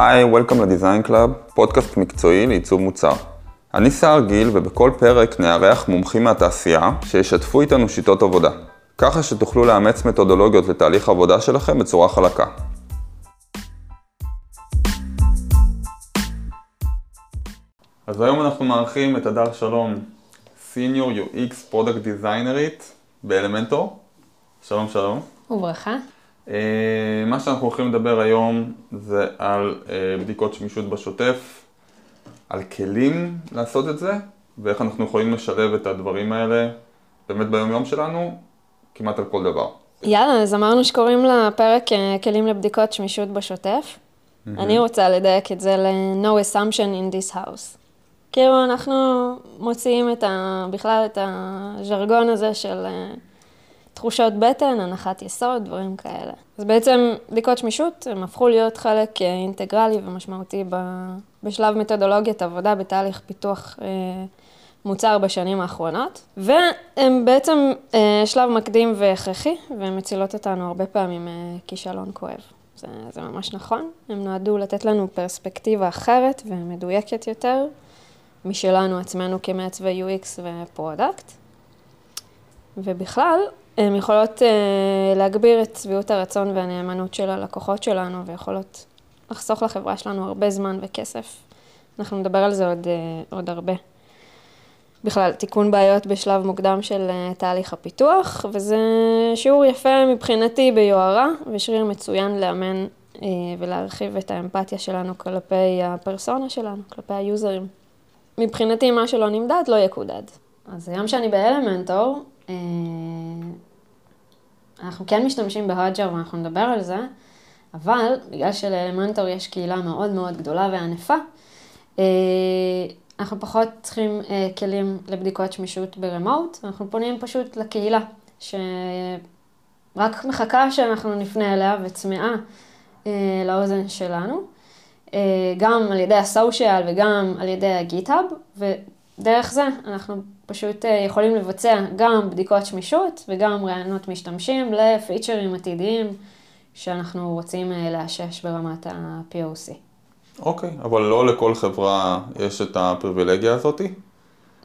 היי, Welcome ל Design Club, פודקאסט מקצועי לעיצוב מוצר. אני סער גיל, ובכל פרק נארח מומחים מהתעשייה שישתפו איתנו שיטות עבודה, ככה שתוכלו לאמץ מתודולוגיות לתהליך העבודה שלכם בצורה חלקה. אז היום אנחנו מארחים את הדר שלום, Senior UX Product Designerית באלמנטור. שלום שלום. וברכה. אה, מה שאנחנו הולכים לדבר היום זה על אה, בדיקות שמישות בשוטף, על כלים לעשות את זה, ואיך אנחנו יכולים לשלב את הדברים האלה באמת ביום יום שלנו, כמעט על כל דבר. יאללה, אז אמרנו שקוראים לפרק אה, כלים לבדיקות שמישות בשוטף. אני רוצה לדייק את זה ל-No assumption in this house. כאילו, אנחנו מוציאים את ה... בכלל את הז'רגון הזה של תחושות בטן, הנחת יסוד, דברים כאלה. אז בעצם בדיקות שמישות, הם הפכו להיות חלק אינטגרלי ומשמעותי בשלב מתודולוגיית עבודה בתהליך פיתוח אה, מוצר בשנים האחרונות, והם בעצם אה, שלב מקדים והכרחי, והן מצילות אותנו הרבה פעמים מכישלון כואב. זה, זה ממש נכון, הם נועדו לתת לנו פרספקטיבה אחרת ומדויקת יותר משלנו עצמנו כמעצבי UX ו product. ובכלל, הן יכולות uh, להגביר את שביעות הרצון והנאמנות של הלקוחות שלנו, ויכולות לחסוך לחברה שלנו הרבה זמן וכסף. אנחנו נדבר על זה עוד, uh, עוד הרבה. בכלל, תיקון בעיות בשלב מוקדם של uh, תהליך הפיתוח, וזה שיעור יפה מבחינתי ביוהרה, ושריר מצוין לאמן uh, ולהרחיב את האמפתיה שלנו כלפי הפרסונה שלנו, כלפי היוזרים. מבחינתי, מה שלא נמדד לא יקודד. אז היום שאני באלמנטור, uh, אנחנו כן משתמשים בהודג'ר ואנחנו נדבר על זה, אבל בגלל שלאלמנטור יש קהילה מאוד מאוד גדולה וענפה, אה, אנחנו פחות צריכים אה, כלים לבדיקות שמישות ברמוט, אנחנו פונים פשוט לקהילה, שרק מחכה שאנחנו נפנה אליה וצמאה אה, לאוזן שלנו, גם על ידי הסושיאל וגם על ידי הגיטאב, ודרך זה אנחנו פשוט אה, יכולים לבצע גם בדיקות שמישות וגם רעיונות משתמשים לפיצ'רים עתידיים שאנחנו רוצים אה, לאשש ברמת ה-POC. אוקיי, okay, אבל לא לכל חברה יש את הפריבילגיה הזאתי?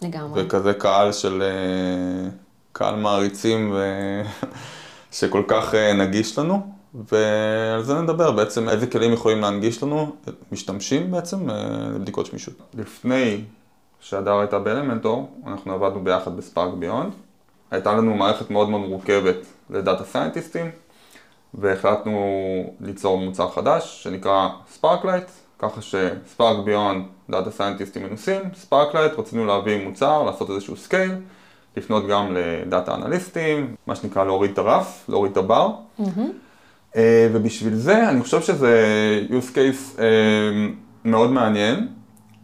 לגמרי. וכזה קהל של, אה, קהל מעריצים ו... שכל כך נגיש לנו, ועל זה נדבר בעצם, איזה כלים יכולים להנגיש לנו, משתמשים בעצם לבדיקות שמישות. לפני שהדר הייתה באלמנטור, אנחנו עבדנו ביחד ב SparkBeyond. הייתה לנו מערכת מאוד מאוד מורכבת ל data scientistים, והחלטנו ליצור מוצר חדש שנקרא SparkLight, ככה ש SparkBeyond, data scientistים מנוסים, SparkLight, רצינו להביא מוצר, לעשות איזשהו scale, לפנות גם ל data analystים, מה שנקרא להוריד את הרף, להוריד את הבר. Mm-hmm. ובשביל זה אני חושב שזה use case אה, מאוד מעניין.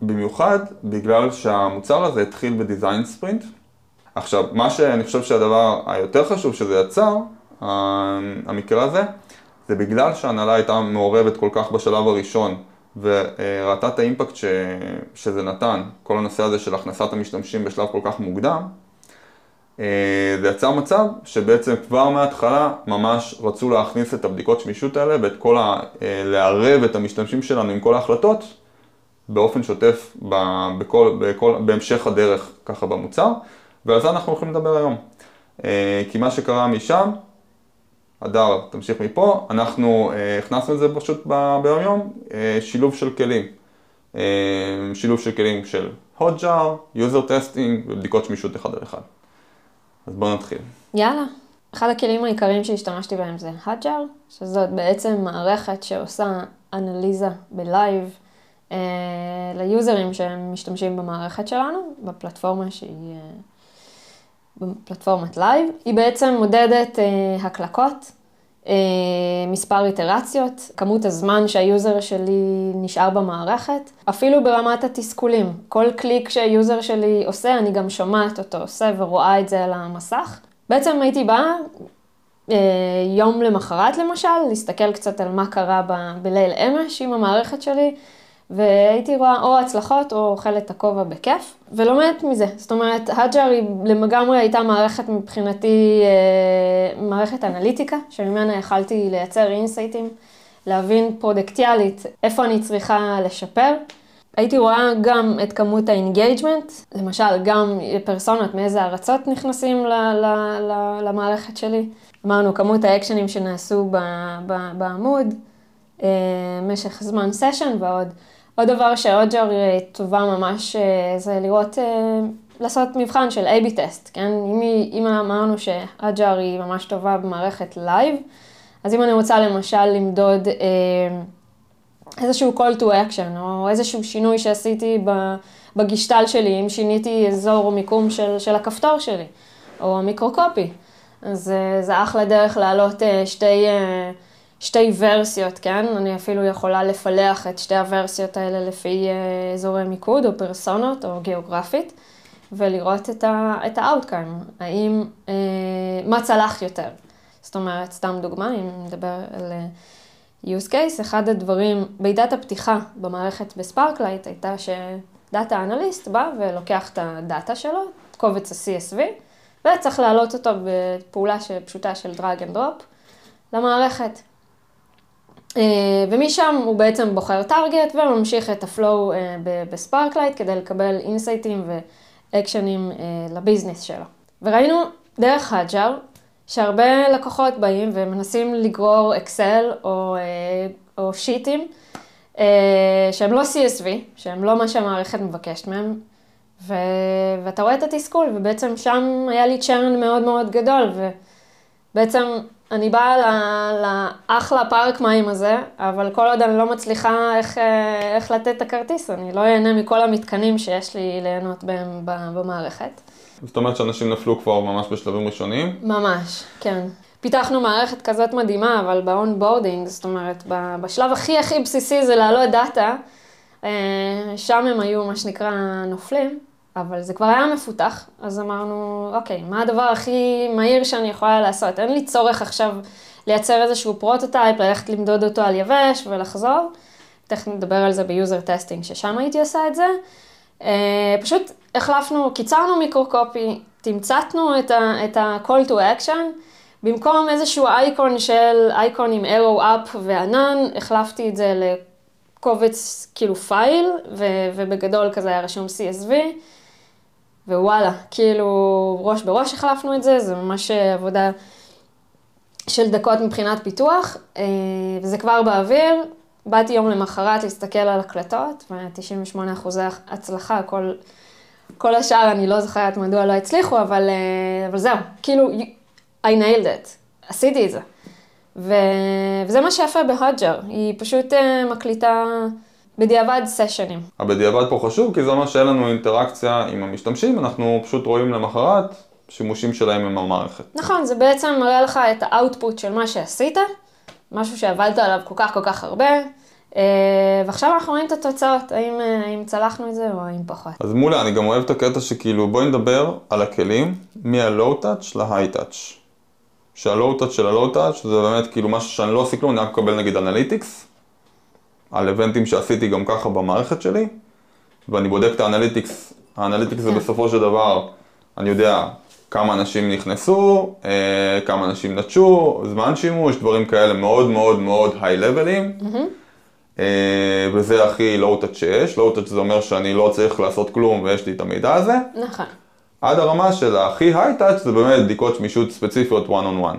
במיוחד בגלל שהמוצר הזה התחיל בדיזיין ספרינט. עכשיו, מה שאני חושב שהדבר היותר חשוב שזה יצר, המקרה הזה, זה בגלל שההנהלה הייתה מעורבת כל כך בשלב הראשון וראתה את האימפקט ש... שזה נתן, כל הנושא הזה של הכנסת המשתמשים בשלב כל כך מוקדם, אה, זה יצר מצב שבעצם כבר מההתחלה ממש רצו להכניס את הבדיקות שמישות האלה ואת כל ה... אה, לערב את המשתמשים שלנו עם כל ההחלטות באופן שוטף ב, בכל, בכל, בהמשך הדרך ככה במוצר, ועל זה אנחנו הולכים לדבר היום. אה, כי מה שקרה משם, הדר, תמשיך מפה, אנחנו אה, הכנסנו את זה פשוט ביום יום, אה, שילוב של כלים. שילוב של כלים של hotjar, user testing ובדיקות שמישות אחד על אחד. אז בואו נתחיל. יאללה. אחד הכלים העיקריים שהשתמשתי בהם זה hotjar, שזאת בעצם מערכת שעושה אנליזה ב live. אה, ל userים שהם משתמשים במערכת שלנו, בפלטפורמה שהיא אה, בפלטפורמת live. היא בעצם מודדת אה, הקלקות, מספר איטרציות, כמות הזמן שה user שלי נשאר במערכת, אפילו ברמת התסכולים. כל קליק שה user שלי עושה, אני גם שומעת אותו עושה ורואה את זה על המסך. בעצם הייתי באה יום למחרת למשל, להסתכל קצת על מה קרה בליל אמש עם המערכת שלי. והייתי רואה או הצלחות או אוכלת את הכובע בכיף, ולומדת מזה. זאת אומרת, הג'ר היא לגמרי הייתה מערכת מבחינתי, אה, מערכת אנליטיקה, שממנה יכלתי לייצר insightים להבין פרודקטיאלית איפה אני צריכה לשפר. הייתי רואה גם את כמות ה engagement, למשל גם פרסונות מאיזה ארצות נכנסים ל- ל- ל- למערכת שלי. אמרנו כמות ה actionים שנעשו ב- ב- בעמוד, אה, משך זמן סשן ועוד. עוד דבר שאוג'ר טובה ממש אה, זה לראות, אה, לעשות מבחן של A-B test, כן? אם, היא- אם אמרנו שאג'ר היא ממש טובה במערכת live, אז אם אני רוצה למשל למדוד אה, איזשהו call to action, או איזשהו שינוי שעשיתי בגשטלט שלי, אם שיניתי אזור או מיקום של, של הכפתור שלי, או ה microcopy. אז אה, זה אחלה דרך להעלות אה, שתי, אה, שתי ורסיות, כן? אני אפילו יכולה לפלח את שתי הוורסיות האלה לפי אה, אזורי מיקוד, או פרסונות, או גיאוגרפית, ולראות את ה-outcome, האם, אה, מה צלח יותר. זאת אומרת, סתם דוגמה, אם נדבר על אה, use case, אחד הדברים, נקודת הפתיחה במערכת ב SparkLight הייתה ש data analyst בא ולוקח את הדאטה שלו, את קובץ ה-CSV, וצריך להעלות אותו בפעולה פשוטה של drag and drop למערכת. אה, ומשם הוא בעצם בוחר target וממשיך את ה flow אה, ב SparkLight כדי לקבל insightים ו actionים אה, ל business שלו. וראינו דרך הג'אר שהרבה לקוחות באים ומנסים לגרור אקסל או, או sheetים שהם לא CSV, שהם לא מה שהמערכת מבקשת מהם, ו... ואתה רואה את התסכול, ובעצם שם היה לי צ'רן מאוד מאוד גדול, ובעצם אני באה ל- לאחלה פארק מים הזה, אבל כל עוד אני לא מצליחה איך, אה, איך לתת את הכרטיס, אני לא אהנה מכל המתקנים שיש לי ליהנות בהם במערכת. זאת אומרת שאנשים נפלו כבר ממש בשלבים ראשונים. ממש, כן. פיתחנו מערכת כזאת מדהימה, אבל ב-onboarding, זאת אומרת, בשלב הכי הכי בסיסי זה להעלות דאטה, אה, שם הם היו מה שנקרא נופלים, אבל זה כבר היה מפותח, אז אמרנו, אוקיי, מה הדבר הכי מהיר שאני יכולה לעשות? אין לי צורך עכשיו לייצר איזשהו prototype, ללכת למדוד אותו על יבש ולחזור. תכף נדבר על זה ב user testing, ששם הייתי עושה את זה. אה, פשוט החלפנו, קיצרנו microcopy, תמצתנו את ה-call to action, במקום איזשהו אייקון של אייקון עם arrow up וענן, החלפתי את זה לקובץ כאילו פייל, ו- ובגדול כזה היה רשום CSV, ווואלה, כאילו ראש בראש החלפנו את זה, זה ממש עבודה של דקות מבחינת פיתוח, אה, וזה כבר באוויר. באתי יום למחרת להסתכל על הקלטות, ו-98 אחוזי הצלחה, כל, כל השאר אני לא זוכרת מדוע לא הצליחו, אבל, אה, אבל זהו, כאילו, I nailed it, עשיתי את זה. ו... וזה מה שיפה בהודג'ר, היא פשוט אה, מקליטה בדיעבד סשנים. הבדיעבד פה חשוב כי זה אומר שאין לנו אינטראקציה עם המשתמשים, אנחנו פשוט רואים למחרת שימושים שלהם עם המערכת. נכון, זה בעצם מראה לך את האאוטפוט של מה שעשית, משהו שעבדת עליו כל כך כל כך הרבה, אה, ועכשיו אנחנו רואים את התוצאות, האם, אה, האם צלחנו את זה או האם פחות. אז מעולה, אני גם אוהב את הקטע שכאילו בואי נדבר על הכלים touch. שה-low touch של touch זה באמת כאילו משהו שאני לא עושה כלום, אני רק מקבל נגיד analytics, על event ים שעשיתי גם ככה במערכת שלי, ואני בודק את ה analytics, ה analytics זה כן. בסופו של דבר, אני יודע כמה אנשים נכנסו, אה, כמה אנשים נטשו, זמן שימוש, דברים כאלה מאוד מאוד מאוד high-level ים. אה, וזה הכי touch שיש, touch זה אומר שאני לא צריך לעשות כלום ויש לי את המידע הזה. נכון, עד הרמה של הכי touch זה באמת בדיקות שמישות ספציפיות one on one.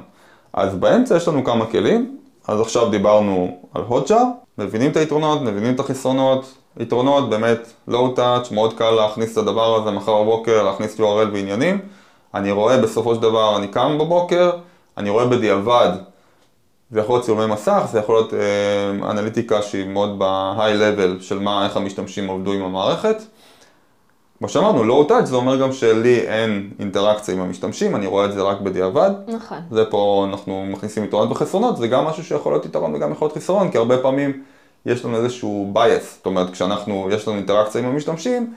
אז באמצע יש לנו כמה כלים, אז עכשיו דיברנו על hotjar, מבינים את היתרונות, מבינים את החסרונות, יתרונות באמת low touch, מאוד קל להכניס את הדבר הזה מחר בבוקר, להכניס URL ועניינים. אני רואה בסופו של דבר, אני קם בבוקר, אני רואה בדיעבד, זה יכול להיות צילומי מסך, זה יכול להיות אה, אנליטיקה שהיא מאוד ב-high level של מה, איך המשתמשים עבדו עם המערכת. כמו שאמרנו, low touch זה אומר גם שלי אין אינטראקציה עם המשתמשים, אני רואה את זה רק בדיעבד. נכון. זה פה אנחנו מכניסים יתרונות וחסרונות, זה גם משהו שיכול להיות יתרון וגם יכול להיות חסרון, כי הרבה פעמים יש לנו איזשהו bias, זאת אומרת כשאנחנו, יש לנו אינטראקציה עם המשתמשים,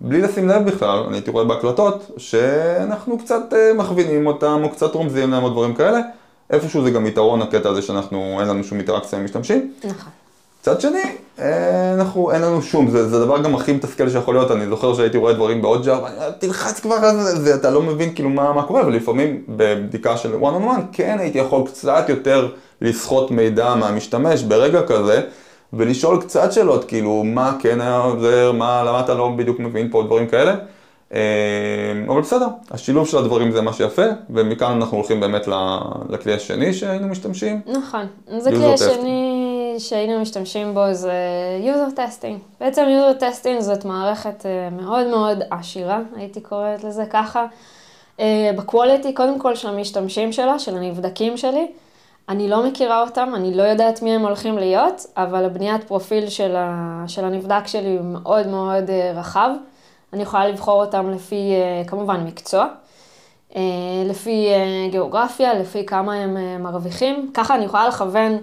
בלי לשים לב בכלל, אני הייתי רואה בהקלטות, שאנחנו קצת אה, מכווינים אותם או קצת רומזים להם או דברים כאלה, איפשהו זה גם יתרון הקטע הזה שאנחנו, אין לנו שום אינטראקציה עם המשתמשים. נכון. מצד שני, אנחנו, אין לנו שום, זה, זה הדבר גם הכי מתסכל שיכול להיות, אני זוכר שהייתי רואה דברים בעוד ג'אר, תלחץ כבר על זה, זה, אתה לא מבין כאילו מה, מה קורה, ולפעמים בבדיקה של one on one, כן הייתי יכול קצת יותר לסחוט מידע מהמשתמש ברגע כזה, ולשאול קצת שאלות, כאילו, מה כן היה עוזר, מה, למה אתה לא בדיוק מבין פה דברים כאלה. אה, אבל בסדר, השילוב של הדברים זה מה שיפה, ומכאן אנחנו הולכים באמת לכלי השני שהיינו משתמשים. נכון, זה כלי השני שהיינו משתמשים בו זה user testing. בעצם user testing זאת מערכת אה, מאוד מאוד עשירה, הייתי קוראת לזה ככה. אה, בקווליטי, קודם כל של המשתמשים שלה, של הנבדקים שלי. אני לא מכירה אותם, אני לא יודעת מי הם הולכים להיות, אבל הבניית פרופיל של, ה, של הנבדק שלי הוא מאוד מאוד אה, רחב. אני יכולה לבחור אותם לפי, כמובן, מקצוע, לפי גיאוגרפיה, לפי כמה הם מרוויחים. ככה אני יכולה לכוון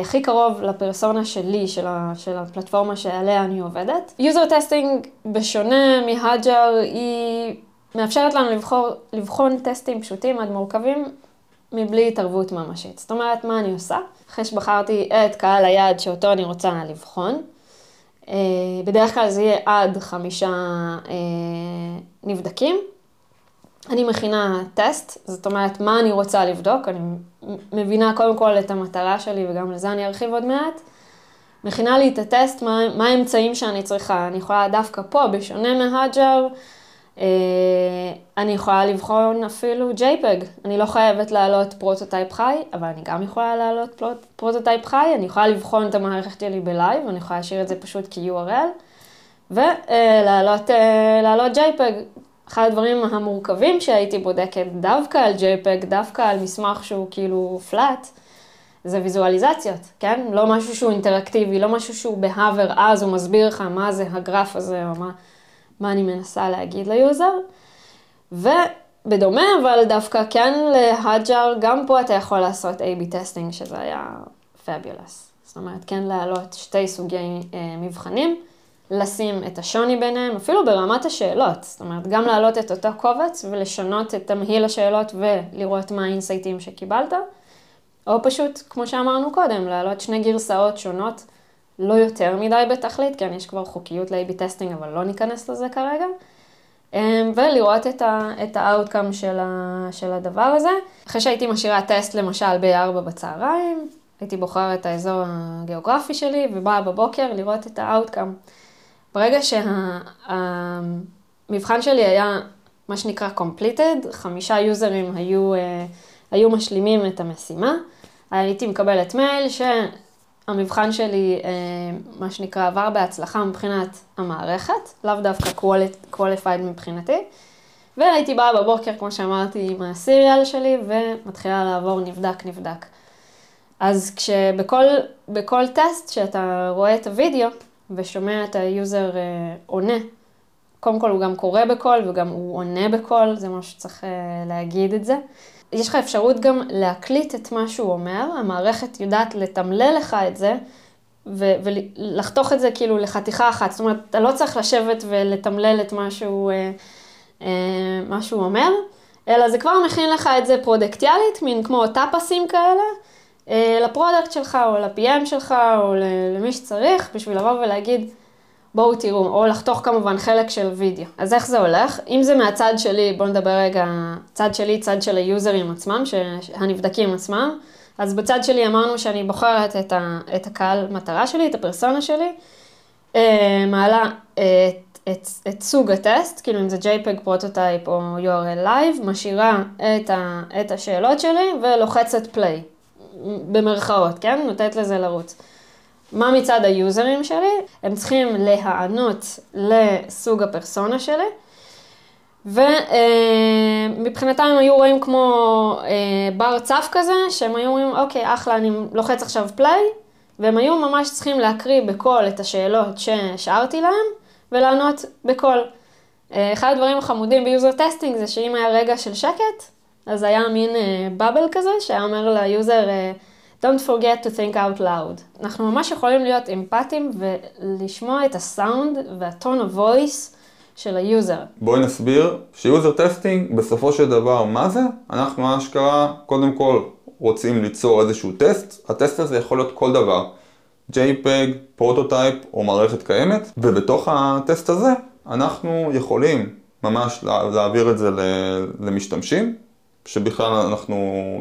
הכי קרוב לפרסונה שלי, של, ה, של הפלטפורמה שעליה אני עובדת. user testing, בשונה מהאג'ר, היא מאפשרת לנו לבחור, לבחון טסטים פשוטים עד מורכבים, מבלי התערבות ממשית. זאת אומרת, מה אני עושה? אחרי שבחרתי את קהל היעד שאותו אני רוצה לבחון, אה, בדרך כלל זה יהיה עד חמישה אה, נבדקים. אני מכינה טסט, זאת אומרת, מה אני רוצה לבדוק, אני מבינה קודם כל את המטרה שלי וגם לזה אני ארחיב עוד מעט. מכינה לי את הטסט, מה, האמצעים שאני צריכה. אני יכולה דווקא פה, בשונה מהאג'ר, אה, אני יכולה לבחון אפילו JPEG. אני לא חייבת להעלות prototype חי, אבל אני גם יכולה להעלות prototype חי. אני יכולה לבחון את המערכת שלי ב live, אני יכולה להשאיר את זה פשוט כ-URL, ולהעלות אה, JPEG. אחד הדברים המורכבים שהייתי בודקת דווקא על JPEG, דווקא על מסמך שהוא כאילו flat, זה ויזואליזציות, כן? לא משהו שהוא אינטראקטיבי, לא משהו שהוא ב hover, אז הוא מסביר לך מה זה הגרף הזה, או מה, מה אני מנסה להגיד ל user. ובדומה, אבל דווקא כן להאג'ר, גם פה אתה יכול לעשות A-B testing, שזה היה fabulous. זאת אומרת, כן להעלות שתי סוגי אה, מבחנים. לשים את השוני ביניהם, אפילו ברמת השאלות. זאת אומרת, גם להעלות את אותו קובץ ולשנות את תמהיל השאלות ולראות מה ה insight ים שקיבלת, או פשוט, כמו שאמרנו קודם, להעלות שני גרסאות שונות, לא יותר מדי בתכלית, כן, יש כבר חוקיות ל-AB testing, אבל לא ניכנס לזה כרגע. אמ, ולראות את ה-outcome של, ה, של הדבר הזה. אחרי שהייתי משאירה טסט למשל ב-4 בצהריים, הייתי בוחרת את האזור הגיאוגרפי שלי ובאה בבוקר לראות את ה-outcome. ברגע שהמבחן שלי היה מה שנקרא completed, חמישה יוזרים היו, אה, היו משלימים את המשימה, הייתי מקבלת מייל שהמבחן שלי, אה, מה שנקרא, עבר בהצלחה מבחינת המערכת, לאו דווקא qualified מבחינתי. והייתי באה בבוקר, כמו שאמרתי, עם ה cereal שלי, ומתחילה לעבור נבדק, נבדק. אז כשבכל טסט שאתה רואה את הוידאו, ושומע את ה user אה, עונה. קודם כל הוא גם קורא בקול וגם הוא עונה בקול, זה משהו שצריך אה, להגיד את זה. יש לך אפשרות גם להקליט את מה שהוא אומר, המערכת יודעת לתמלל לך את זה ו- ולחתוך את זה כאילו לחתיכה אחת. זאת אומרת, אתה לא צריך לשבת ולתמלל את מה שהוא, אה, אה, מה שהוא אומר, אלא זה כבר מכין לך את זה פרודקטיאלית, מין כמו טאפסים כאלה. אה, ל product שלך, או ל-PM שלך, או למי שצריך, בשביל לבוא ולהגיד, בואו תראו, או לחתוך כמובן חלק של וידאו. אז איך זה הולך? אם זה מהצד שלי, בואו נדבר רגע, צד שלי, צד של ה user ים עצמם, הנבדקים עצמם. אז בצד שלי אמרנו שאני בוחרת את, ה, את הקהל מטרה שלי, את הפרסונה שלי, אה, מעלה את, את, את סוג הטסט, כאילו אם זה JPEG prototype או URL Live, משאירה את, ה, את השאלות שלי ולוחצת play. במרכאות, כן? נותנת לזה לרוץ. מה מצד ה user ים שלי? הם צריכים להיענות לסוג הפרסונה שלי, ומבחינתם הם היו רואים כמו אה, בר צף כזה, שהם היו אומרים, אוקיי, אחלה, אני לוחץ עכשיו play, והם היו ממש צריכים להקריא בקול את השאלות שהשארתי להם, ולענות בקול. אה, אחד הדברים החמודים ב User Testing זה שאם היה רגע של שקט, אז היה מין bubble אה, כזה, שהיה אומר ל user, אה, Don't forget to think out loud. אנחנו ממש יכולים להיות אמפתיים ולשמוע את הסאונד וה tone of voice של ה user. בואי נסביר ש User Testing, בסופו של דבר, מה זה? אנחנו אשכרה, קודם כל, רוצים ליצור איזשהו טסט. הטסט הזה יכול להיות כל דבר. JPEG, prototype או מערכת קיימת, ובתוך הטסט הזה אנחנו יכולים ממש להעביר את זה למשתמשים, שבכלל אנחנו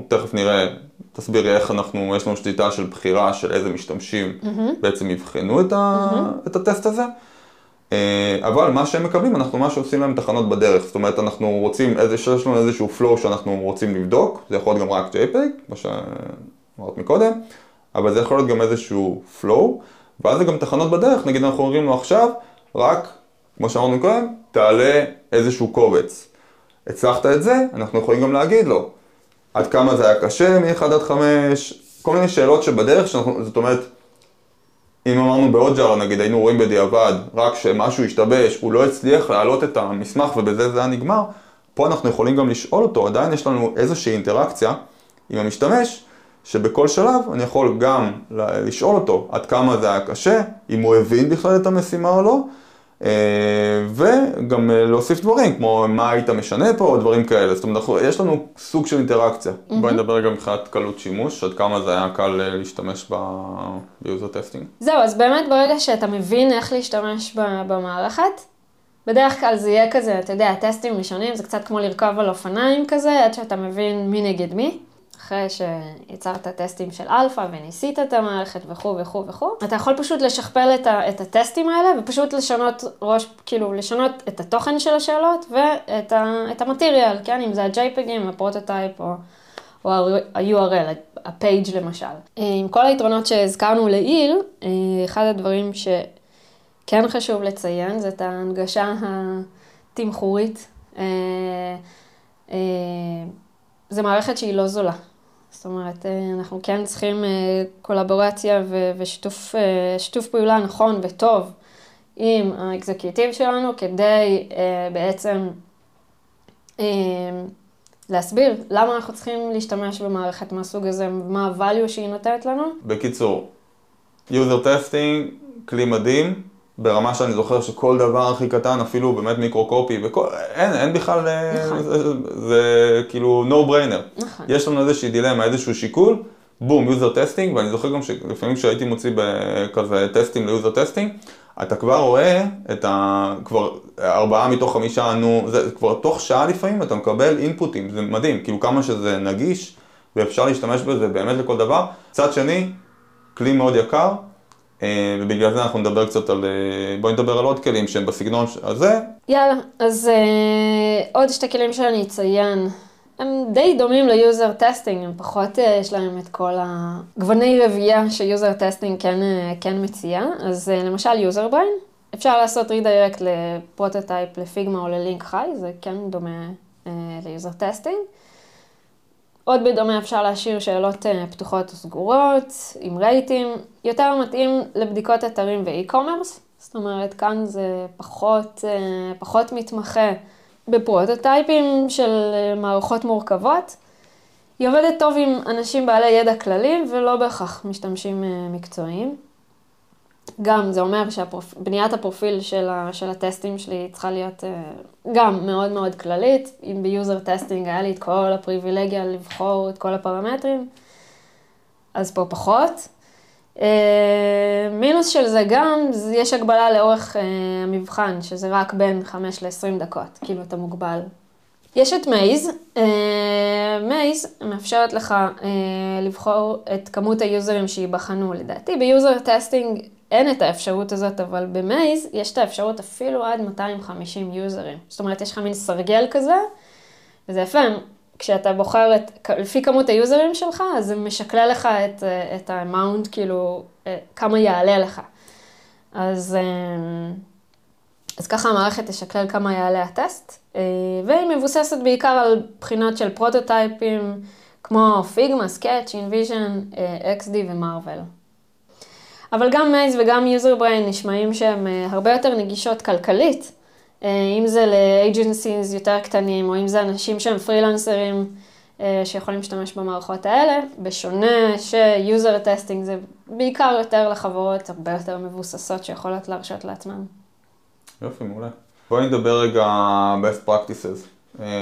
תכף נראה, תסבירי איך אנחנו, יש לנו שליטה של בחירה של איזה משתמשים ממ-הממ. בעצם יבחנו את, ה, ממ-הממ. את הטסט הזה. אה, אבל מה שהם מקבלים, אנחנו ממש עושים להם תחנות בדרך. זאת אומרת, אנחנו רוצים, יש לנו איזשהו flow שאנחנו רוצים לבדוק, זה יכול להיות גם רק JPEG, כמו שאמרת מקודם, אבל זה יכול להיות גם איזשהו flow, ואז זה גם תחנות בדרך, נגיד אנחנו אומרים לו עכשיו, רק, כמו שאמרנו קודם, תעלה איזשהו קובץ. הצלחת את זה, אנחנו יכולים גם להגיד לו עד כמה זה היה קשה מ-1 עד 5, כל מיני שאלות שבדרך, שאנחנו, זאת אומרת, אם אמרנו באוג'ר, נגיד היינו רואים בדיעבד, רק שמשהו השתבש, הוא לא הצליח להעלות את המסמך ובזה זה היה נגמר, פה אנחנו יכולים גם לשאול אותו, עדיין יש לנו איזושהי אינטראקציה עם המשתמש, שבכל שלב אני יכול גם לשאול אותו עד כמה זה היה קשה, אם הוא הבין בכלל את המשימה או לא, וגם אה, להוסיף דברים, כמו מה היית משנה פה, או דברים כאלה. זאת אומרת, יש לנו סוג של אינטראקציה. Mm-hmm. בואי נדבר גם מבחינת קלות שימוש, עד כמה זה היה קל אה, להשתמש ב User Testing. זהו, אז באמת ברגע שאתה מבין איך להשתמש במערכת, בדרך כלל זה יהיה כזה, אתה יודע, טסטים ראשונים, זה קצת כמו לרכוב על אופניים כזה, עד שאתה מבין מי נגד מי. אחרי שיצרת טסטים של אלפא וניסית את המערכת וכו' וכו' וכו', אתה יכול פשוט לשכפל את, ה, את הטסטים האלה ופשוט לשנות ראש, כאילו לשנות את התוכן של השאלות ואת ה material, כן? אם זה ה-JPEG ים, ה prototype או, או ה-URL, הפייג' למשל. עם כל היתרונות שהזכרנו לעיל, אחד הדברים שכן חשוב לציין זה את ההנגשה התמחורית. זו מערכת שהיא לא זולה. זאת אומרת, אה, אנחנו כן צריכים אה, קולבורציה ושיתוף אה, פעולה נכון וטוב עם האקזקיוטיב שלנו כדי בעצם להסביר למה אנחנו צריכים להשתמש במערכת מהסוג הזה, מה ה-value שהיא נותנת לנו. בקיצור, user testing, כלי מדהים, ברמה שאני זוכר שכל דבר הכי קטן, אפילו באמת מיקרו-קופי, וכל, אין, אין בכלל, אה, נכון. זה, זה, זה כאילו no brainer. נכון. יש לנו איזושהי דילמה, איזשהו שיקול, בום, user testing, ואני זוכר גם שלפעמים כשהייתי מוציא כזה טסטים ל-user testing, אתה כבר רואה את ה... כבר ארבעה מתוך חמישה ענו, זה כבר תוך שעה לפעמים אתה מקבל input ים, זה מדהים, כאילו כמה שזה נגיש ואפשר להשתמש בזה באמת לכל דבר. מצד שני, כלי מאוד יקר, ובגלל זה אנחנו נדבר קצת על, אה, בואי נדבר על עוד כלים שהם בסגנון הזה. יאללה, אז אה, עוד שתי כלים שאני אציין. הם די דומים ל User Testing, הם פחות, יש להם את כל הגווני רבייה ש User Testing כן, כן מציע. אז למשל Userbrain, אפשר לעשות redirect ל prototype, ל Figma או ללינק חי, זה כן דומה אה, ל User Testing. עוד בדומה אפשר להשאיר שאלות אה, פתוחות או סגורות, עם rate ים, יותר מתאים לבדיקות אתרים ו e-commerce, זאת אומרת, כאן זה פחות, אה, פחות מתמחה ב prototype ים של אה, מערכות מורכבות. היא עובדת טוב עם אנשים בעלי ידע כללי ולא בהכרח משתמשים מקצועיים. גם זה אומר שבניית הפרופיל של, ה, של הטסטים שלי צריכה להיות אה, גם מאוד מאוד כללית. אם ב UserTesting היה לי את כל הפריבילגיה לבחור את כל הפרמטרים, אז פה פחות. אה, מינוס של זה גם, יש הגבלה לאורך uh, המבחן, שזה רק בין 5 ל-20 דקות, כאילו אתה מוגבל. יש את Maze, Maze מאפשרת לך לבחור את כמות היוזרים שייבחנו לדעתי. ב UserTesting אין את האפשרות הזאת, אבל ב Maze יש את האפשרות אפילו עד 250 יוזרים. זאת אומרת, יש לך מין סרגל כזה, וזה יפה, כשאתה בוחר את, לפי כמות היוזרים שלך, אז זה משקלל לך את, את ה amount, כאילו, אה, כמה יעלה לך. אז, אה, אז ככה המערכת תשקלל כמה יעלה הטסט, אה, והיא מבוססת בעיקר על בחינות של פרוטוטייפים, כמו Figma, Sketch, InVision, XD ו Marvel. אבל גם Maze וגם Userbrain נשמעים שהן אה, הרבה יותר נגישות כלכלית, אה, אם זה ל agencies יותר קטנים, או אם זה אנשים שהם פרילנסרים אה, שיכולים להשתמש במערכות האלה, בשונה ש UserTesting זה בעיקר יותר לחברות הרבה יותר מבוססות שיכולות להרשות לעצמן. יופי, מעולה. בואי נדבר רגע best practices,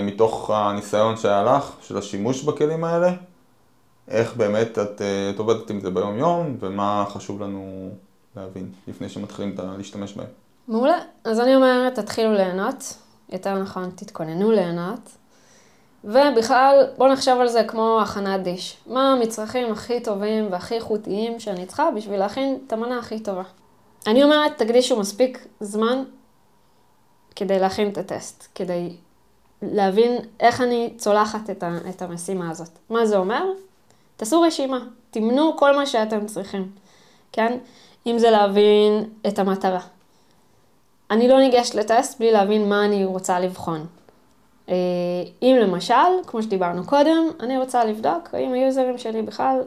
מתוך הניסיון שהיה לך, של השימוש בכלים האלה. איך באמת את, אה, את עובדת עם זה ביום-יום, ומה חשוב לנו להבין לפני שמתחילים להשתמש בהם. מעולה. אז אני אומרת, תתחילו ליהנות, יותר נכון, תתכוננו ליהנות. ובכלל, בואו נחשוב על זה כמו הכנת דיש. מה המצרכים הכי טובים והכי איכותיים שאני צריכה בשביל להכין את המנה הכי טובה. אני אומרת, תקדישו מספיק זמן כדי להכין את הטסט, כדי להבין איך אני צולחת את המשימה הזאת. מה זה אומר? תעשו רשימה, תמנו כל מה שאתם צריכים, כן? אם זה להבין את המטרה. אני לא ניגשת לטסט בלי להבין מה אני רוצה לבחון. אה, אם למשל, כמו שדיברנו קודם, אני רוצה לבדוק האם היוזרים שלי בכלל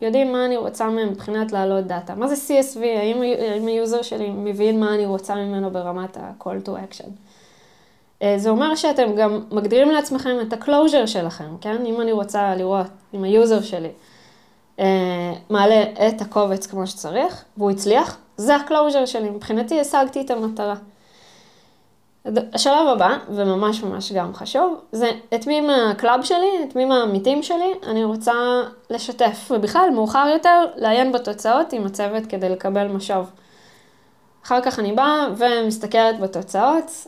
יודעים מה אני רוצה מהם מבחינת להעלות דאטה. מה זה CSV? האם, ה user שלי מבין מה אני רוצה ממנו ברמת ה-call to action? אה, זה אומר שאתם גם מגדירים לעצמכם את ה-closure שלכם, כן? אם אני רוצה לראות אם ה user שלי אה, מעלה את הקובץ כמו שצריך, והוא הצליח, זה ה-closure שלי. מבחינתי השגתי את המטרה. השלב הבא, וממש ממש גם חשוב, זה את מי מה club שלי, את מי מהעמיתים שלי, אני רוצה לשתף, ובכלל, מאוחר יותר, לעיין בתוצאות עם הצוות כדי לקבל משוב. אחר כך אני באה ומסתכלת בתוצאות,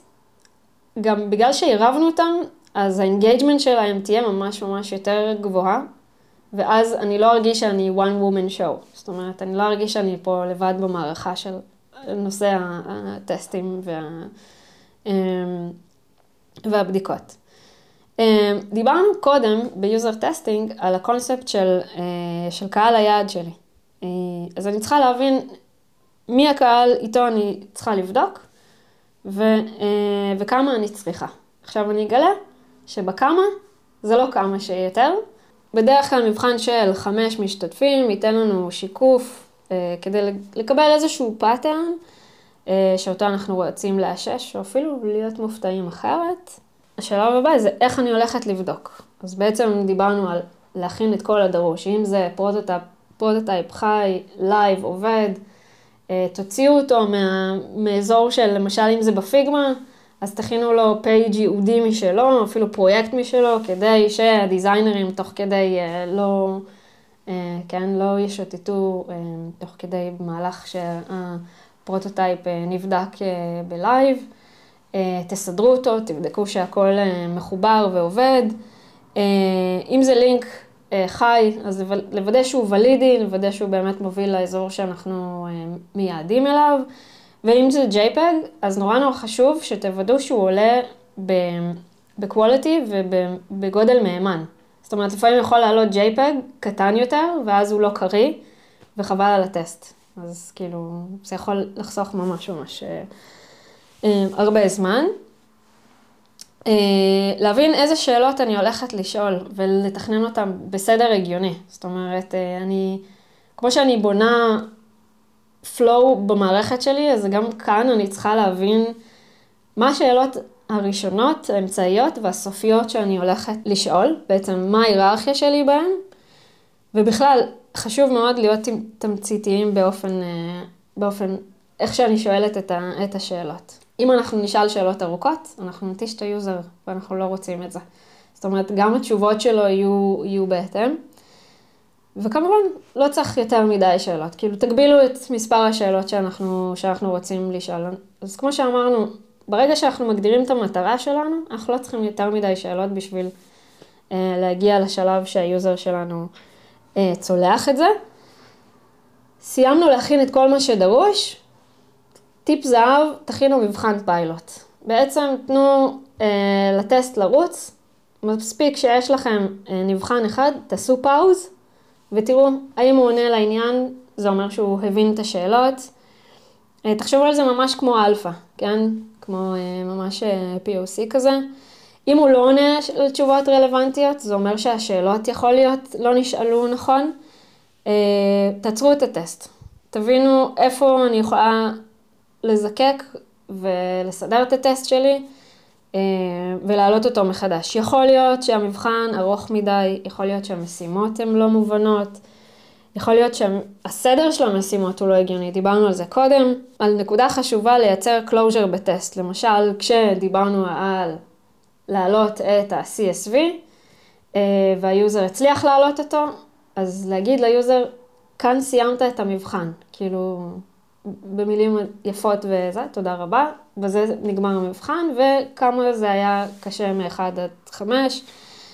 גם בגלל שעירבנו אותם, אז ה engagement שלהם תהיה ממש ממש יותר גבוהה, ואז אני לא ארגיש שאני one woman show. זאת אומרת, אני לא ארגיש שאני פה לבד במערכה של נושא הטסטים וה... אמ, והבדיקות. אמ, דיברנו קודם ב UserTesting על הקונספט של, אה, של קהל היעד שלי. אה, אז אני צריכה להבין מי הקהל איתו אני צריכה לבדוק ו, אה, וכמה אני צריכה. עכשיו אני אגלה שבכמה זה לא כמה שיותר. בדרך כלל מבחן של חמש משתתפים ייתן לנו שיקוף כדי לקבל איזשהו pattern. אה, שאותו אנחנו רוצים לאשש, או אפילו להיות מופתעים אחרת. השלב הבא זה איך אני הולכת לבדוק. אז בעצם דיברנו על להכין את כל הדרוש, אם זה prototype, prototype חי, live, עובד, אה, תוציאו אותו מה, מאזור של, למשל אם זה ב Figma, אז תכינו לו page ייעודי משלו, אפילו פרויקט משלו, כדי שהדיזיינרים תוך כדי אה, לא, כן, לא ישוטטו תוך כדי מהלך שה... prototype אה, נבדק אה, בלייב, אה, תסדרו אותו, תבדקו שהכל מחובר ועובד. אם זה לינק חי, אז לוודא שהוא ולידי, לוודא שהוא באמת מוביל לאזור שאנחנו מייעדים אליו. ואם זה JPEG, אז נורא נורא חשוב שתוודאו שהוא עולה בקואליטי ובגודל מהימן. זאת אומרת, לפעמים יכול לעלות JPEG קטן יותר, ואז הוא לא קריא, וחבל על הטסט. אז כאילו, זה יכול לחסוך ממש ממש אה, אה, הרבה זמן. אה, להבין איזה שאלות אני הולכת לשאול ולתכנן אותן בסדר הגיוני. זאת אומרת, אה, אני, כמו שאני בונה flow במערכת שלי, אז גם כאן אני צריכה להבין מה השאלות הראשונות, האמצעיות והסופיות שאני הולכת לשאול, בעצם מה ההיררכיה שלי בהן, ובכלל, חשוב מאוד להיות תמציתיים באופן, אה, באופן, איך שאני שואלת את, השאלות. אם אנחנו נשאל שאלות ארוכות, אנחנו נטיש את ה user, ואנחנו לא רוצים את זה. זאת אומרת, גם התשובות שלו יהיו, יהיו בהתאם. וכמובן, לא צריך יותר מדי שאלות. כאילו, תגבילו את מספר השאלות שאנחנו, שאנחנו רוצים לשאול. אז כמו שאמרנו, ברגע שאנחנו מגדירים את המטרה שלנו, אנחנו לא צריכים יותר מדי שאלות בשביל אה, להגיע לשלב שה user שלנו אה, צולח את זה. סיימנו להכין את כל מה שדרוש. טיפ זהב, תכינו מבחן פיילוט. בעצם תנו אה, לטסט לרוץ, מספיק שיש לכם אה, נבחן אחד, תעשו pause ותראו האם הוא עונה לעניין, זה אומר שהוא הבין את השאלות. אה, תחשבו על זה ממש כמו אלפא, כן? כמו אה, ממש אה, POC כזה. אם הוא לא עונה לתשובות רלוונטיות, זה אומר שהשאלות יכול להיות לא נשאלו נכון. אה, תעצרו את הטסט. תבינו איפה אני יכולה לזקק ולסדר את הטסט שלי אה, ולהעלות אותו מחדש. יכול להיות שהמבחן ארוך מדי, יכול להיות שהמשימות הן לא מובנות, יכול להיות שהסדר של המשימות הוא לא הגיוני, דיברנו על זה קודם. על נקודה חשובה לייצר closure בטסט. למשל, כשדיברנו על להעלות את ה-CSV, אה, וה user הצליח להעלות אותו, אז להגיד ל user, כאן סיימת את המבחן, כאילו, במילים יפות וזה, תודה רבה, בזה נגמר המבחן, וכמה זה היה קשה מ-1 עד 5.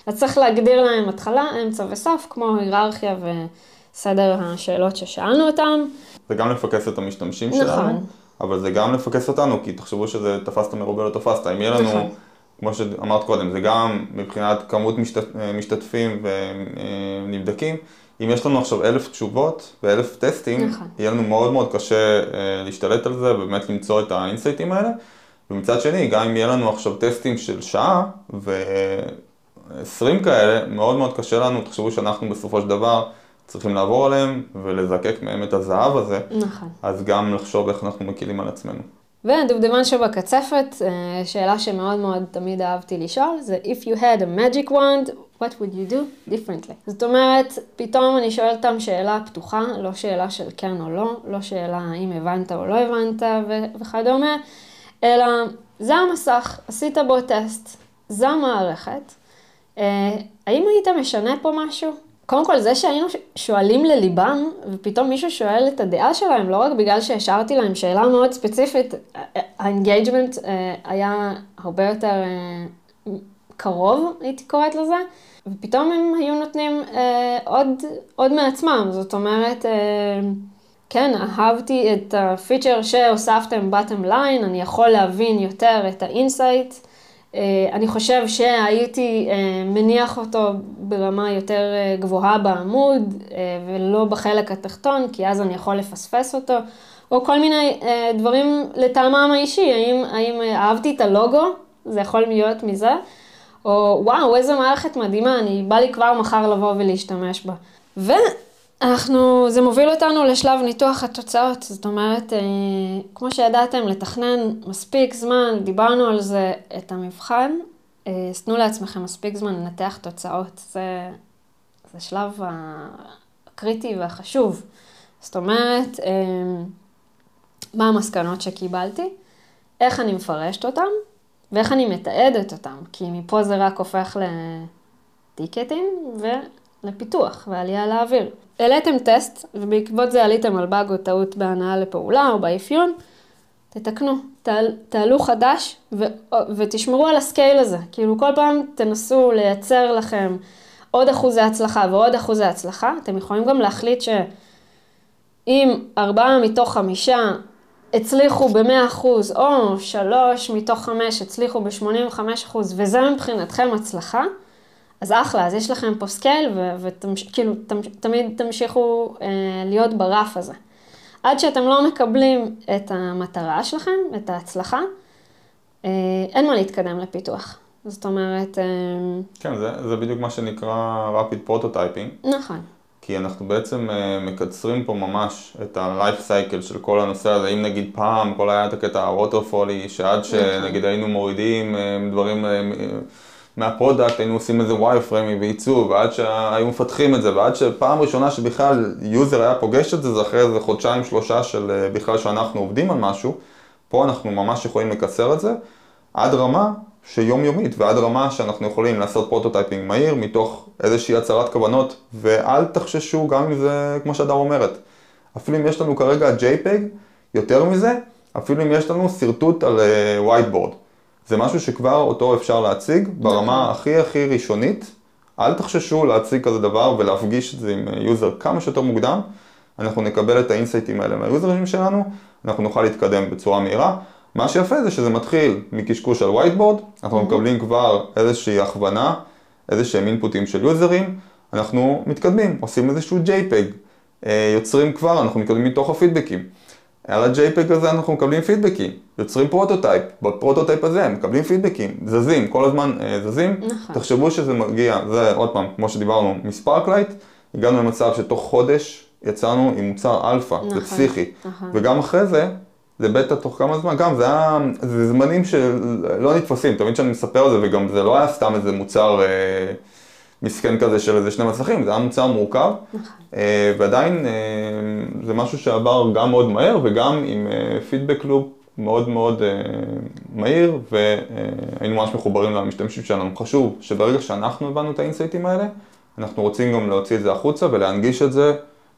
אז צריך להגדיר להם התחלה, אמצע וסוף, כמו היררכיה וסדר השאלות ששאלנו אותם. זה גם לפקס את המשתמשים נכון. שלנו, אבל זה גם לפקס אותנו, כי תחשבו שזה תפסת מרובה לא תפסת. אם יהיה לנו, נכון. כמו שאמרת קודם, זה גם מבחינת כמות משתת, משתתפים ונבדקים. אם יש לנו עכשיו אלף תשובות ואלף טסטים, נכון. יהיה לנו מאוד מאוד קשה אה, להשתלט על זה ובאמת למצוא את האינסייטים האלה. ומצד שני, גם אם יהיה לנו עכשיו טסטים של שעה ו-20 כאלה, מאוד מאוד קשה לנו, תחשבו שאנחנו בסופו של דבר צריכים לעבור עליהם ולזקק מהם את הזהב הזה, נכון. אז גם לחשוב איך אנחנו מקילים על עצמנו. והדובדבן שבקצפת, אה, שאלה שמאוד מאוד תמיד אהבתי לשאול, זה If you had a magic wand, what would you do differently? זאת אומרת, פתאום אני שואלת אותם שאלה פתוחה, לא שאלה של כן או לא, לא שאלה האם הבנת או לא הבנת ו- וכדומה, אלא זה המסך, עשית בו טסט, זו המערכת. אה, האם היית משנה פה משהו? קודם כל, זה שהיינו שואלים לליבם, ופתאום מישהו שואל את הדעה שלהם, לא רק בגלל שהשארתי להם שאלה מאוד ספציפית, ה engagement היה הרבה יותר אה, קרוב, הייתי קוראת לזה, ופתאום הם היו נותנים אה, עוד, עוד מעצמם, זאת אומרת, אה, כן, אהבתי את ה feature שהוספתם bottom line, אני יכול להבין יותר את ה insight. אה, אני חושב שהייתי אה, מניח אותו ברמה יותר אה, גבוהה בעמוד ולא בחלק התחתון, כי אז אני יכול לפספס אותו, או כל מיני דברים לטעמם האישי, האם, האם אהבתי את הלוגו, זה יכול להיות מזה, או וואו, איזה מערכת מדהימה, אני בא לי כבר מחר לבוא ולהשתמש בה. ואנחנו, זה מוביל אותנו לשלב ניתוח התוצאות, זאת אומרת, כמו שידעתם, לתכנן מספיק זמן, דיברנו על זה, את המבחן, אז תנו לעצמכם מספיק זמן לנתח תוצאות, זה, זה שלב הקריטי והחשוב. זאת אומרת, מה המסקנות שקיבלתי, איך אני מפרשת אותם, ואיך אני מתעדת אותם, כי מפה זה רק הופך לטיקטים ולפיתוח ועלייה לאוויר. העליתם טסט, ובעקבות זה עליתם על באג או טעות בהנעה לפעולה או באפיון, תתקנו, תעל, תעלו חדש ו, ותשמרו על ה scale הזה. כאילו כל פעם תנסו לייצר לכם עוד אחוזי הצלחה ועוד אחוזי הצלחה. אתם יכולים גם להחליט שאם ארבעה מתוך חמישה הצליחו ב-100% או שלוש מתוך חמש הצליחו ב-85% וזה מבחינתכם הצלחה, אז אחלה, אז יש לכם פה scale וכאילו תמיד תמשיכו אה, להיות ברף הזה. עד שאתם לא מקבלים את המטרה שלכם, את ההצלחה, אה, אין מה להתקדם לפיתוח. זאת אומרת... אה, כן, זה, זה בדיוק מה שנקרא rapid prototyping. נכון. כי אנחנו בעצם אה, מקצרים פה ממש את ה-life cycle של כל הנושא הזה. אם נגיד פעם, כל היה את הקטע הווטרפולי, שעד שנגיד היינו מורידים דברים מה product, היינו עושים איזה wireframing ועיצוב, ועד שהיו מפתחים את זה, ועד שפעם ראשונה שבכלל user היה פוגש את זה, זה אחרי איזה חודשיים שלושה של בכלל שאנחנו עובדים על משהו, פה אנחנו ממש יכולים לקצר את זה, עד רמה שיומיומית, ועד רמה שאנחנו יכולים לעשות prototyping מהיר, מתוך איזושהי הצהרת כוונות, ואל תחששו גם אם זה, כמו שהדר אומרת, אפילו אם יש לנו כרגע JPEG, יותר מזה, אפילו אם יש לנו שרטוט על whiteboard. זה משהו שכבר אותו אפשר להציג ברמה הכי הכי ראשונית. אל תחששו להציג כזה דבר ולהפגיש את זה עם user כמה שיותר מוקדם. אנחנו נקבל את האינסייטים האלה מהיוזרים שלנו, אנחנו נוכל להתקדם בצורה מהירה. מה שיפה זה שזה מתחיל מקשקוש על whiteboard, אנחנו מקבלים כבר איזושהי הכוונה, איזה שהם אינפוטים של יוזרים, אנחנו מתקדמים, עושים איזשהו JPEG, יוצרים כבר, אנחנו מתקדמים מתוך הפידבקים. על ה-JPEG הזה אנחנו מקבלים פידבקים, יוצרים prototype, ב prototype הזה הם מקבלים פידבקים, זזים, כל הזמן אה, זזים. נכון. תחשבו שזה מגיע, זה עוד פעם, כמו שדיברנו, מספרקלייט, הגענו למצב שתוך חודש יצאנו עם מוצר אלפא, נכון, זה פסיכי. נכון. וגם אחרי זה, זה בטא תוך כמה זמן, גם זה היה, זה זמנים שלא נתפסים, תמיד כשאני מספר על זה, וגם זה לא היה סתם איזה מוצר... אה, מסכן כזה של איזה שני מסכים, זה היה מוצר מורכב, אה, ועדיין אה, זה משהו שעבר גם מאוד מהר וגם עם feedback loop מאוד מאוד מהיר, והיינו ממש מחוברים למשתמשים שלנו. חשוב שברגע שאנחנו הבנו את האינסייטים האלה, אנחנו רוצים גם להוציא את זה החוצה ולהנגיש את זה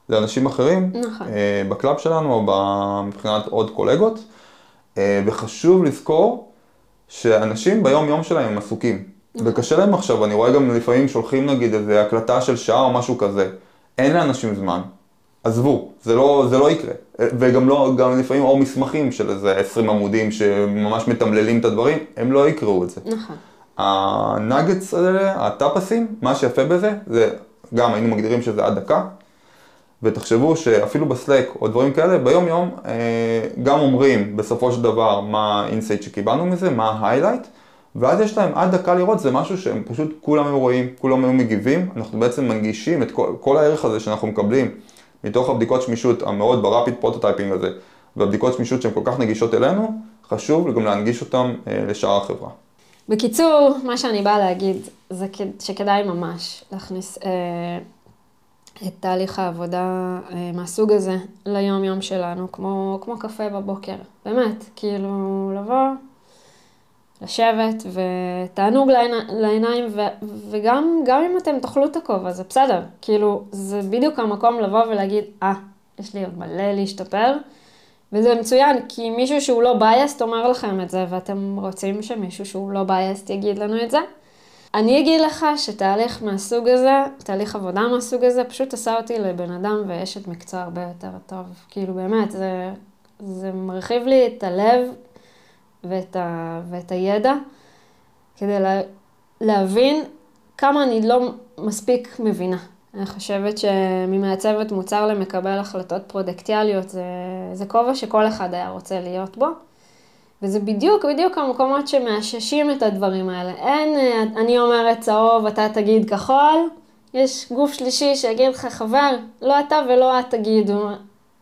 לאנשים אחרים, נכון. אה, ב club שלנו או מבחינת עוד קולגות. אה, וחשוב לזכור שאנשים ביום יום שלהם הם עסוקים. וקשה להם עכשיו, אני רואה גם לפעמים שולחים נגיד איזה הקלטה של שעה או משהו כזה. אין לאנשים זמן. עזבו, זה לא, זה לא יקרה. אה, וגם לא, גם לפעמים או מסמכים של איזה 20 עמודים שממש מתמללים את הדברים, הם לא יקראו את זה. נכון. הנגטס האלה, הטאפסים, מה שיפה בזה, זה גם היינו מגדירים שזה עד דקה, ותחשבו שאפילו בסלק או דברים כאלה, ביום יום אה, גם אומרים בסופו של דבר מה ה insight שקיבלנו מזה, מה ה highlight, ואז יש להם עד דקה לראות, זה משהו שהם פשוט כולם היו רואים, כולם היו מגיבים, אנחנו בעצם מנגישים את כל, כל הערך הזה שאנחנו מקבלים מתוך הבדיקות שמישות המאוד ב rapid prototyping הזה, והבדיקות שמישות שהן כל כך נגישות אלינו, חשוב גם להנגיש אותן אה, לשאר החברה. בקיצור, מה שאני באה להגיד זה שכדאי ממש להכניס אה, את תהליך העבודה אה, מהסוג הזה ליום-יום שלנו, כמו, כמו קפה בבוקר. באמת, כאילו, לבוא, לשבת, ותענוג לעיני, לעיניים, ו, וגם גם אם אתם תאכלו את הכובע, זה בסדר. כאילו, זה בדיוק המקום לבוא ולהגיד, אה, יש לי עוד מלא להשתפר. וזה מצוין, כי מישהו שהוא לא בייסט אומר לכם את זה, ואתם רוצים שמישהו שהוא לא בייסט יגיד לנו את זה. אני אגיד לך שתהליך מהסוג הזה, תהליך עבודה מהסוג הזה, פשוט עשה אותי לבן אדם ואשת מקצוע הרבה יותר טוב. כאילו באמת, זה, זה מרחיב לי את הלב ואת, ה, ואת הידע, כדי לה, להבין כמה אני לא מספיק מבינה. אני חושבת שממעצבת מוצר למקבל החלטות פרודקטיאליות זה, זה כובע שכל אחד היה רוצה להיות בו. וזה בדיוק, בדיוק המקומות שמאששים את הדברים האלה. אין, אה, אני אומרת צהוב, אתה תגיד כחול, יש גוף שלישי שיגיד לך, חבר, לא אתה ולא את תגידו.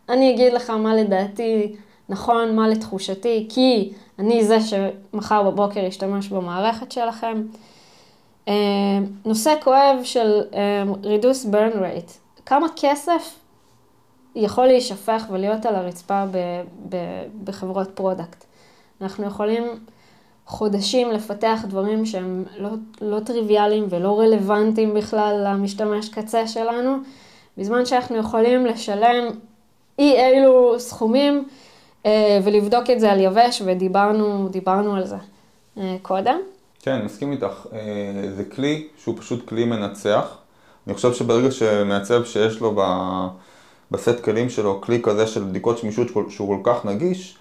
אני אגיד לך מה לדעתי נכון, מה לתחושתי, כי אני זה שמחר בבוקר ישתמש במערכת שלכם. אה, נושא כואב של reduce burn rate. כמה כסף יכול להישפך ולהיות על הרצפה בחברות product. אנחנו יכולים חודשים לפתח דברים שהם לא, לא טריוויאליים ולא רלוונטיים בכלל למשתמש קצה שלנו, בזמן שאנחנו יכולים לשלם אי אילו סכומים אה, ולבדוק את זה על יבש, ודיברנו דיברנו על זה אה, קודם. כן, מסכים איתך. אה, זה כלי שהוא פשוט כלי מנצח. אני חושב שברגע שמעצב שיש לו ב- בסט כלים שלו כלי כזה של בדיקות שמישות שהוא כל כך נגיש,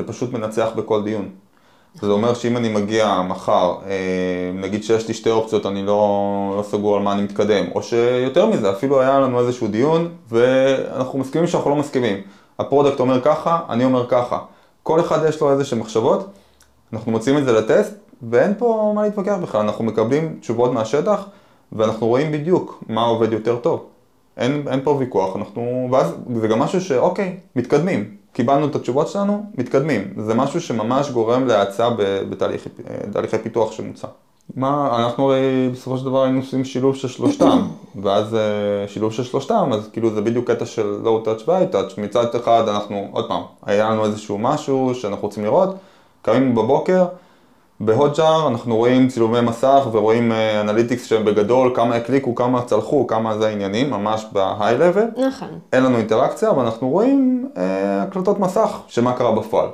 זה פשוט מנצח בכל דיון. זה אומר שאם אני מגיע מחר, אה, נגיד שיש לי שתי אופציות, אני לא, לא סגור על מה אני מתקדם, או שיותר מזה, אפילו היה לנו איזשהו דיון, ואנחנו מסכימים שאנחנו לא מסכימים. ה product אומר ככה, אני אומר ככה. כל אחד יש לו איזה שהם מחשבות, אנחנו מוצאים את זה לטסט, ואין פה מה להתווכח בכלל, אנחנו מקבלים תשובות מהשטח, ואנחנו רואים בדיוק מה עובד יותר טוב. אין, אין פה ויכוח, אנחנו, ואז זה גם משהו שאוקיי, מתקדמים. קיבלנו את התשובות שלנו, מתקדמים. זה משהו שממש גורם להאצה בתהליכי תהליכי פיתוח של מוצר. מה, אנחנו הרי בסופו של דבר היינו עושים שילוב של שלושתם, ואז אה, שילוב של שלושתם, אז כאילו זה בדיוק קטע של low touch ו-high touch. מצד אחד אנחנו, עוד פעם, היה לנו איזשהו משהו שאנחנו רוצים לראות, קמים בבוקר, ב Hotjar אנחנו רואים צילומי מסך ורואים analytics שהם בגדול, כמה הקליקו, כמה צלחו, כמה זה העניינים, ממש ב-high level. נכון. אין לנו אינטראקציה, אבל אנחנו רואים אה, הקלטות מסך של מה קרה בפועל.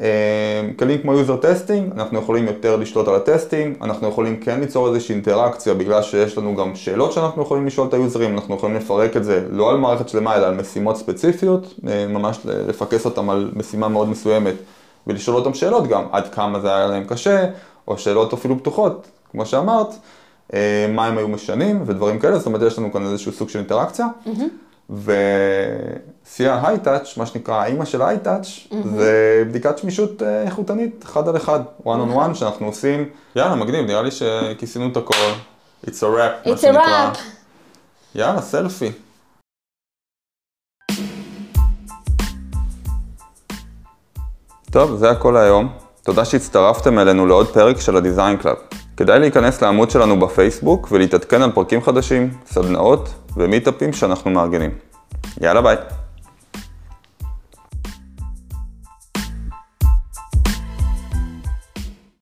אה, כלים כמו user testing, אנחנו יכולים יותר לשלוט על ה testing, אנחנו יכולים כן ליצור איזושהי אינטראקציה בגלל שיש לנו גם שאלות שאנחנו יכולים לשאול את היוזרים, אנחנו יכולים לפרק את זה לא על מערכת שלמה אלא על משימות ספציפיות, אה, ממש לפקס אותם על משימה מאוד מסוימת ולשאול אותם שאלות גם, עד כמה זה היה להם קשה, או שאלות אפילו פתוחות, כמו שאמרת, אה, מה הם היו משנים ודברים כאלה, זאת אומרת יש לנו כאן איזשהו סוג של אינטראקציה. ושיא ה-high-touch, מה שנקרא האימא של ה-high-touch, זה בדיקת שמישות אה, איכותנית, אחד על אחד, one on one, שאנחנו עושים, יאללה, מגניב, נראה לי שכיסינו את הכל, it's a wrap, מה It's a שנקרא. wrap. יאללה, סלפי. טוב, זה הכל היום. תודה שהצטרפתם אלינו לעוד פרק של ה-Design Club. כדאי להיכנס לעמוד שלנו בפייסבוק ולהתעדכן על פרקים חדשים, סדנאות ומיטאפים שאנחנו מארגנים. יאללה ביי.